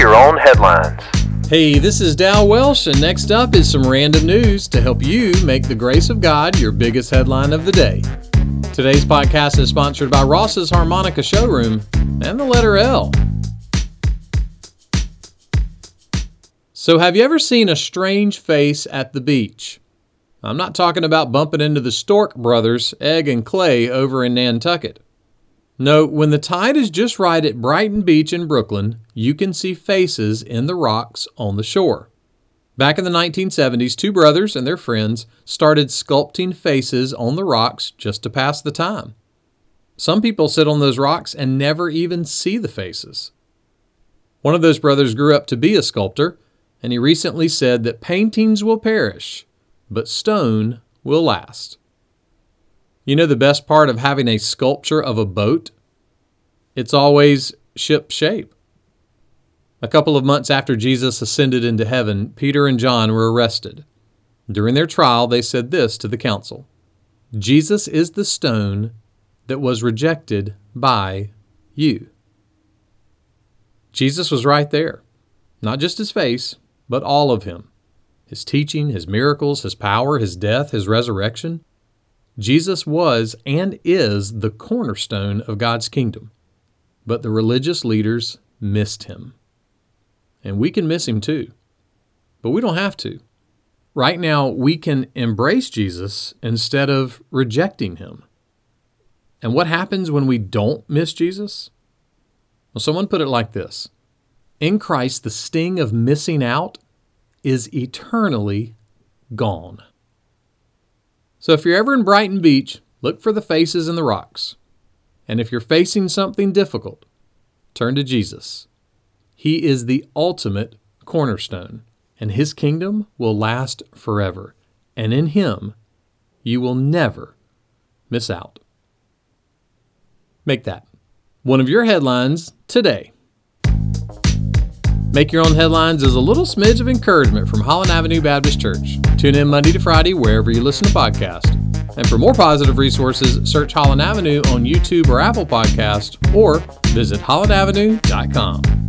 your own headlines. Hey, this is Dal Welsh, and next up is some random news to help you make the grace of God your biggest headline of the day. Today's podcast is sponsored by Ross's Harmonica Showroom and the letter L. So, have you ever seen a strange face at the beach? I'm not talking about bumping into the Stork brothers, Egg and Clay, over in Nantucket. No, when the tide is just right at Brighton Beach in Brooklyn, you can see faces in the rocks on the shore. Back in the 1970s, two brothers and their friends started sculpting faces on the rocks just to pass the time. Some people sit on those rocks and never even see the faces. One of those brothers grew up to be a sculptor, and he recently said that paintings will perish, but stone will last. You know the best part of having a sculpture of a boat? It's always ship shape. A couple of months after Jesus ascended into heaven, Peter and John were arrested. During their trial, they said this to the council Jesus is the stone that was rejected by you. Jesus was right there. Not just his face, but all of him. His teaching, his miracles, his power, his death, his resurrection. Jesus was and is the cornerstone of God's kingdom, but the religious leaders missed him. And we can miss him too, but we don't have to. Right now, we can embrace Jesus instead of rejecting him. And what happens when we don't miss Jesus? Well, someone put it like this In Christ, the sting of missing out is eternally gone. So if you're ever in Brighton Beach, look for the faces in the rocks. And if you're facing something difficult, turn to Jesus. He is the ultimate cornerstone, and his kingdom will last forever. And in him, you will never miss out. Make that one of your headlines today. Make Your Own Headlines is a little smidge of encouragement from Holland Avenue Baptist Church. Tune in Monday to Friday wherever you listen to podcasts. And for more positive resources, search Holland Avenue on YouTube or Apple Podcast or visit hollandavenue.com.